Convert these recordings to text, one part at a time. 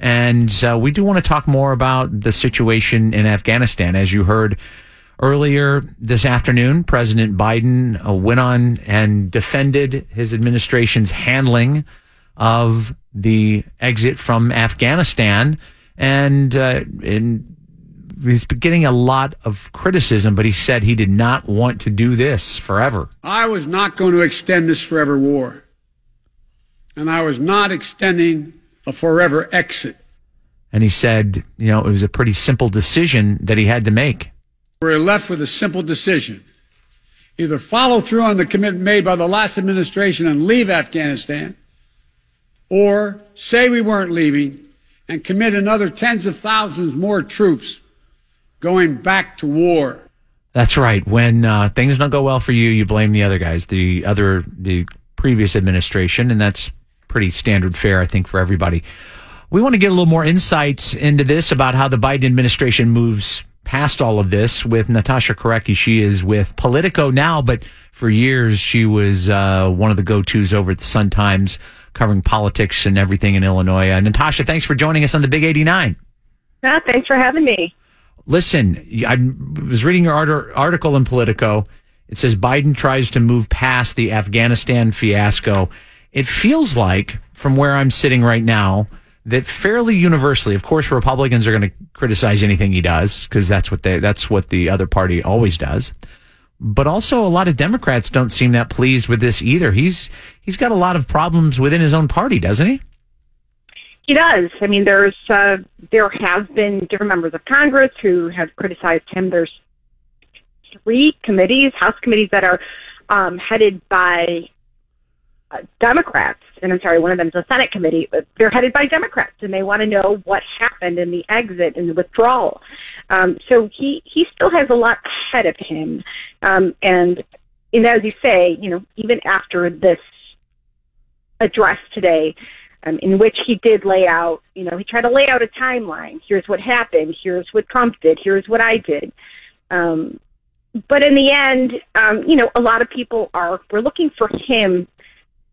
And uh, we do want to talk more about the situation in Afghanistan. As you heard earlier this afternoon, President Biden uh, went on and defended his administration's handling of the exit from Afghanistan. And, uh, and he's getting a lot of criticism, but he said he did not want to do this forever. I was not going to extend this forever war. And I was not extending a forever exit. And he said, you know, it was a pretty simple decision that he had to make. We're left with a simple decision. Either follow through on the commitment made by the last administration and leave Afghanistan, or say we weren't leaving and commit another tens of thousands more troops going back to war. That's right. When uh, things don't go well for you, you blame the other guys, the other, the previous administration, and that's pretty standard fare, I think, for everybody. We want to get a little more insights into this about how the Biden administration moves past all of this with Natasha Korecki. She is with Politico now, but for years she was uh, one of the go-tos over at the Sun Times covering politics and everything in Illinois. Uh, Natasha, thanks for joining us on the Big 89. Yeah, thanks for having me. Listen, I was reading your article in Politico. It says Biden tries to move past the Afghanistan fiasco. It feels like, from where I'm sitting right now, that fairly universally, of course, Republicans are going to criticize anything he does because that's what they, that's what the other party always does. But also, a lot of Democrats don't seem that pleased with this either. He's he's got a lot of problems within his own party, doesn't he? He does. I mean, there's uh, there have been different members of Congress who have criticized him. There's three committees, House committees that are um, headed by uh, Democrats, and I'm sorry, one of them is a Senate committee. But they're headed by Democrats, and they want to know what happened in the exit and the withdrawal. Um, so he he still has a lot ahead of him, um, and and as you say, you know, even after this address today, um, in which he did lay out, you know, he tried to lay out a timeline. Here's what happened. Here's what Trump did. Here's what I did. Um, but in the end, um, you know, a lot of people are we're looking for him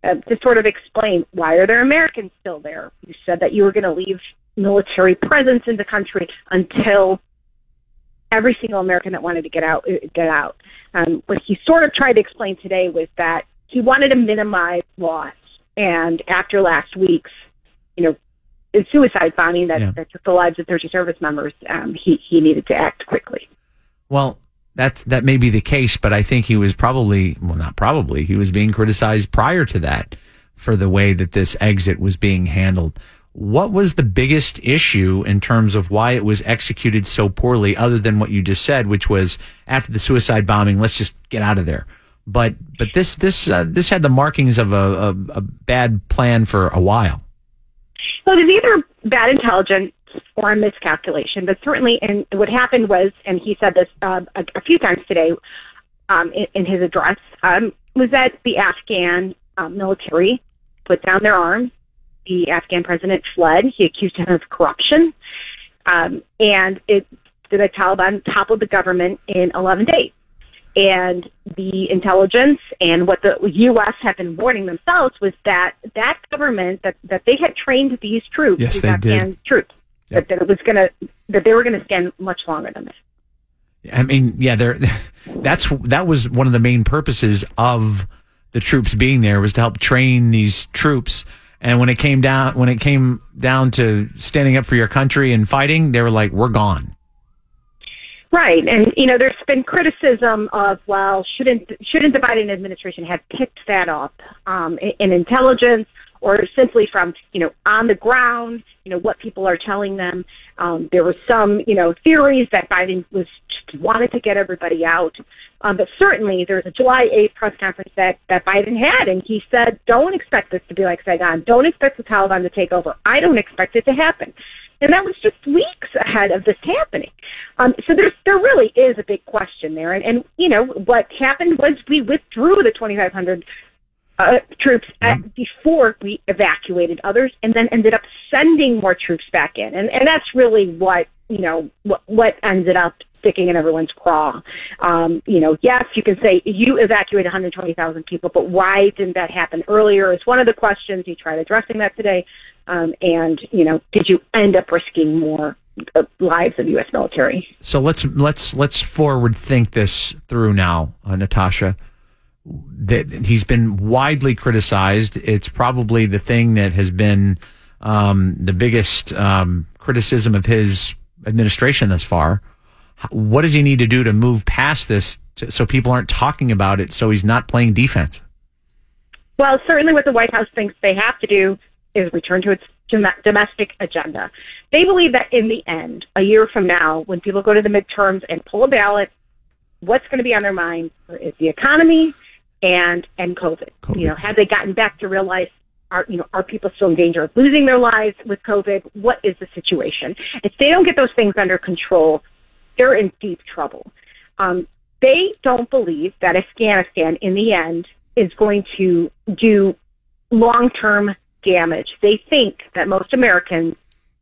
uh, to sort of explain why are there Americans still there? You said that you were going to leave military presence in the country until every single American that wanted to get out uh, get out. Um, what he sort of tried to explain today was that he wanted to minimize loss, and after last week's, you know, suicide bombing that, yeah. that took the lives of 30 service members, um, he he needed to act quickly. Well, that that may be the case, but I think he was probably well, not probably he was being criticized prior to that for the way that this exit was being handled. What was the biggest issue in terms of why it was executed so poorly, other than what you just said, which was after the suicide bombing, let's just get out of there. But but this this uh, this had the markings of a, a, a bad plan for a while. Well, it was either bad intelligence or a miscalculation. But certainly, and what happened was, and he said this uh, a, a, few times today um, in, in, his address, um, was that the Afghan um, military put down their arms. The Afghan president fled. He accused him of corruption, um, and it the Taliban toppled the government in 11 days. And the intelligence and what the U.S. had been warning themselves was that that government that, that they had trained these troops, yes, these Afghan did. troops, Yep. That, that it was gonna that they were gonna stand much longer than this. I mean, yeah, there. That's that was one of the main purposes of the troops being there was to help train these troops. And when it came down, when it came down to standing up for your country and fighting, they were like, "We're gone." Right, and you know, there's been criticism of, well, shouldn't shouldn't the Biden administration have picked that up um, in, in intelligence or simply from you know on the ground, you know what people are telling them. Um, there were some you know theories that Biden was just wanted to get everybody out, um, but certainly there was a July 8th press conference that that Biden had, and he said, "Don't expect this to be like Saigon. Don't expect the Taliban to take over. I don't expect it to happen." And that was just weeks ahead of this happening. Um, so there's, there really is a big question there. And, and, you know, what happened was we withdrew the 2,500 uh, troops at, before we evacuated others, and then ended up sending more troops back in, and and that's really what you know what what ended up sticking in everyone's craw. Um, you know, yes, you can say you evacuated 120,000 people, but why didn't that happen earlier? Is one of the questions. You tried addressing that today, um, and you know, did you end up risking more uh, lives of U.S. military? So let's let's let's forward think this through now, uh, Natasha. That he's been widely criticized. It's probably the thing that has been um, the biggest um, criticism of his administration thus far. What does he need to do to move past this to, so people aren't talking about it so he's not playing defense? Well, certainly what the White House thinks they have to do is return to its domestic agenda. They believe that in the end, a year from now, when people go to the midterms and pull a ballot, what's going to be on their mind is the economy and and COVID. COVID. You know, have they gotten back to real life are you know are people still in danger of losing their lives with COVID? What is the situation? If they don't get those things under control, they're in deep trouble. Um, they don't believe that Afghanistan, in the end, is going to do long-term damage. They think that most Americans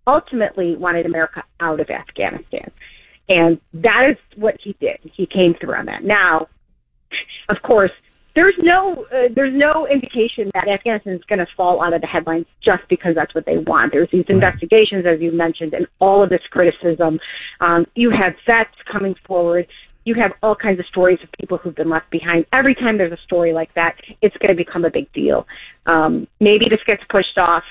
ultimately wanted America out of Afghanistan, and that is what he did. He came through on that. Now, of course, there's no uh, there's no indication that Afghanistan is going to fall out of the headlines just because that's what they want. There's these investigations, as you mentioned, and all of this criticism. Um, you have vets coming forward. You have all kinds of stories of people who've been left behind. Every time there's a story like that, it's going to become a big deal. Um, maybe this gets pushed off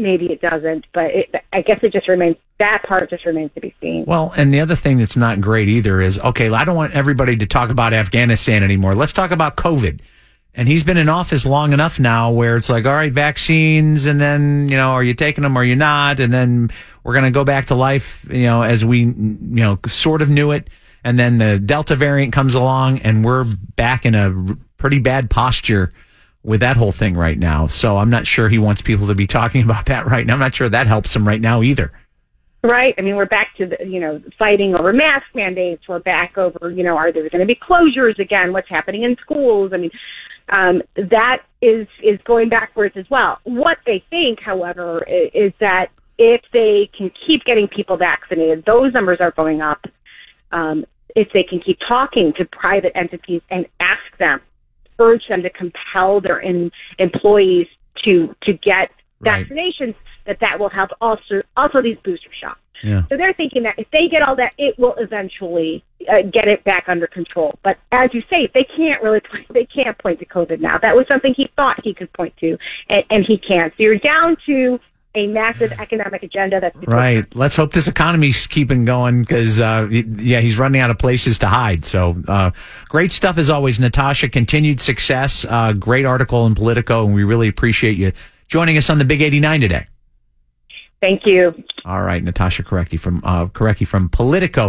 maybe it doesn't, but it, I guess it just remains that part just remains to be seen. Well, and the other thing that's not great either is okay, I don't want everybody to talk about Afghanistan anymore. Let's talk about COVID. And he's been in office long enough now where it's like, all right, vaccines, and then, you know, are you taking them or you not? And then we're going to go back to life, you know, as we, you know, sort of knew it. And then the Delta variant comes along and we're back in a pretty bad posture with that whole thing right now. So I'm not sure he wants people to be talking about that right now. I'm not sure that helps him right now either. Right. I mean, we're back to the, you know, fighting over mask mandates. We're back over, you know, are there going to be closures again? What's happening in schools? I mean, um, that is, is going backwards as well. What they think, however, is, that if they can keep getting people vaccinated, those numbers are going up. Um, if they can keep talking to private entities and ask them urge them to compel their in, employees to to get right. vaccinations, that that will help also also these booster shots. Yeah. So they're thinking that if they get all that, it will eventually uh, get it back under control. But as you say, they can't really point, they can't point to COVID now. That was something he thought he could point to, and, and he can't. So you're down to a massive economic agenda that's right. Let's hope this economy's keeping going because uh, yeah, he's running out of places to hide. So uh, great stuff as always, Natasha. Continued success. Uh, great article in Politico, and we really appreciate you joining us on the Big Eighty Nine today. Thank you. All right, Natasha Korecki from uh, Korecki from Politico.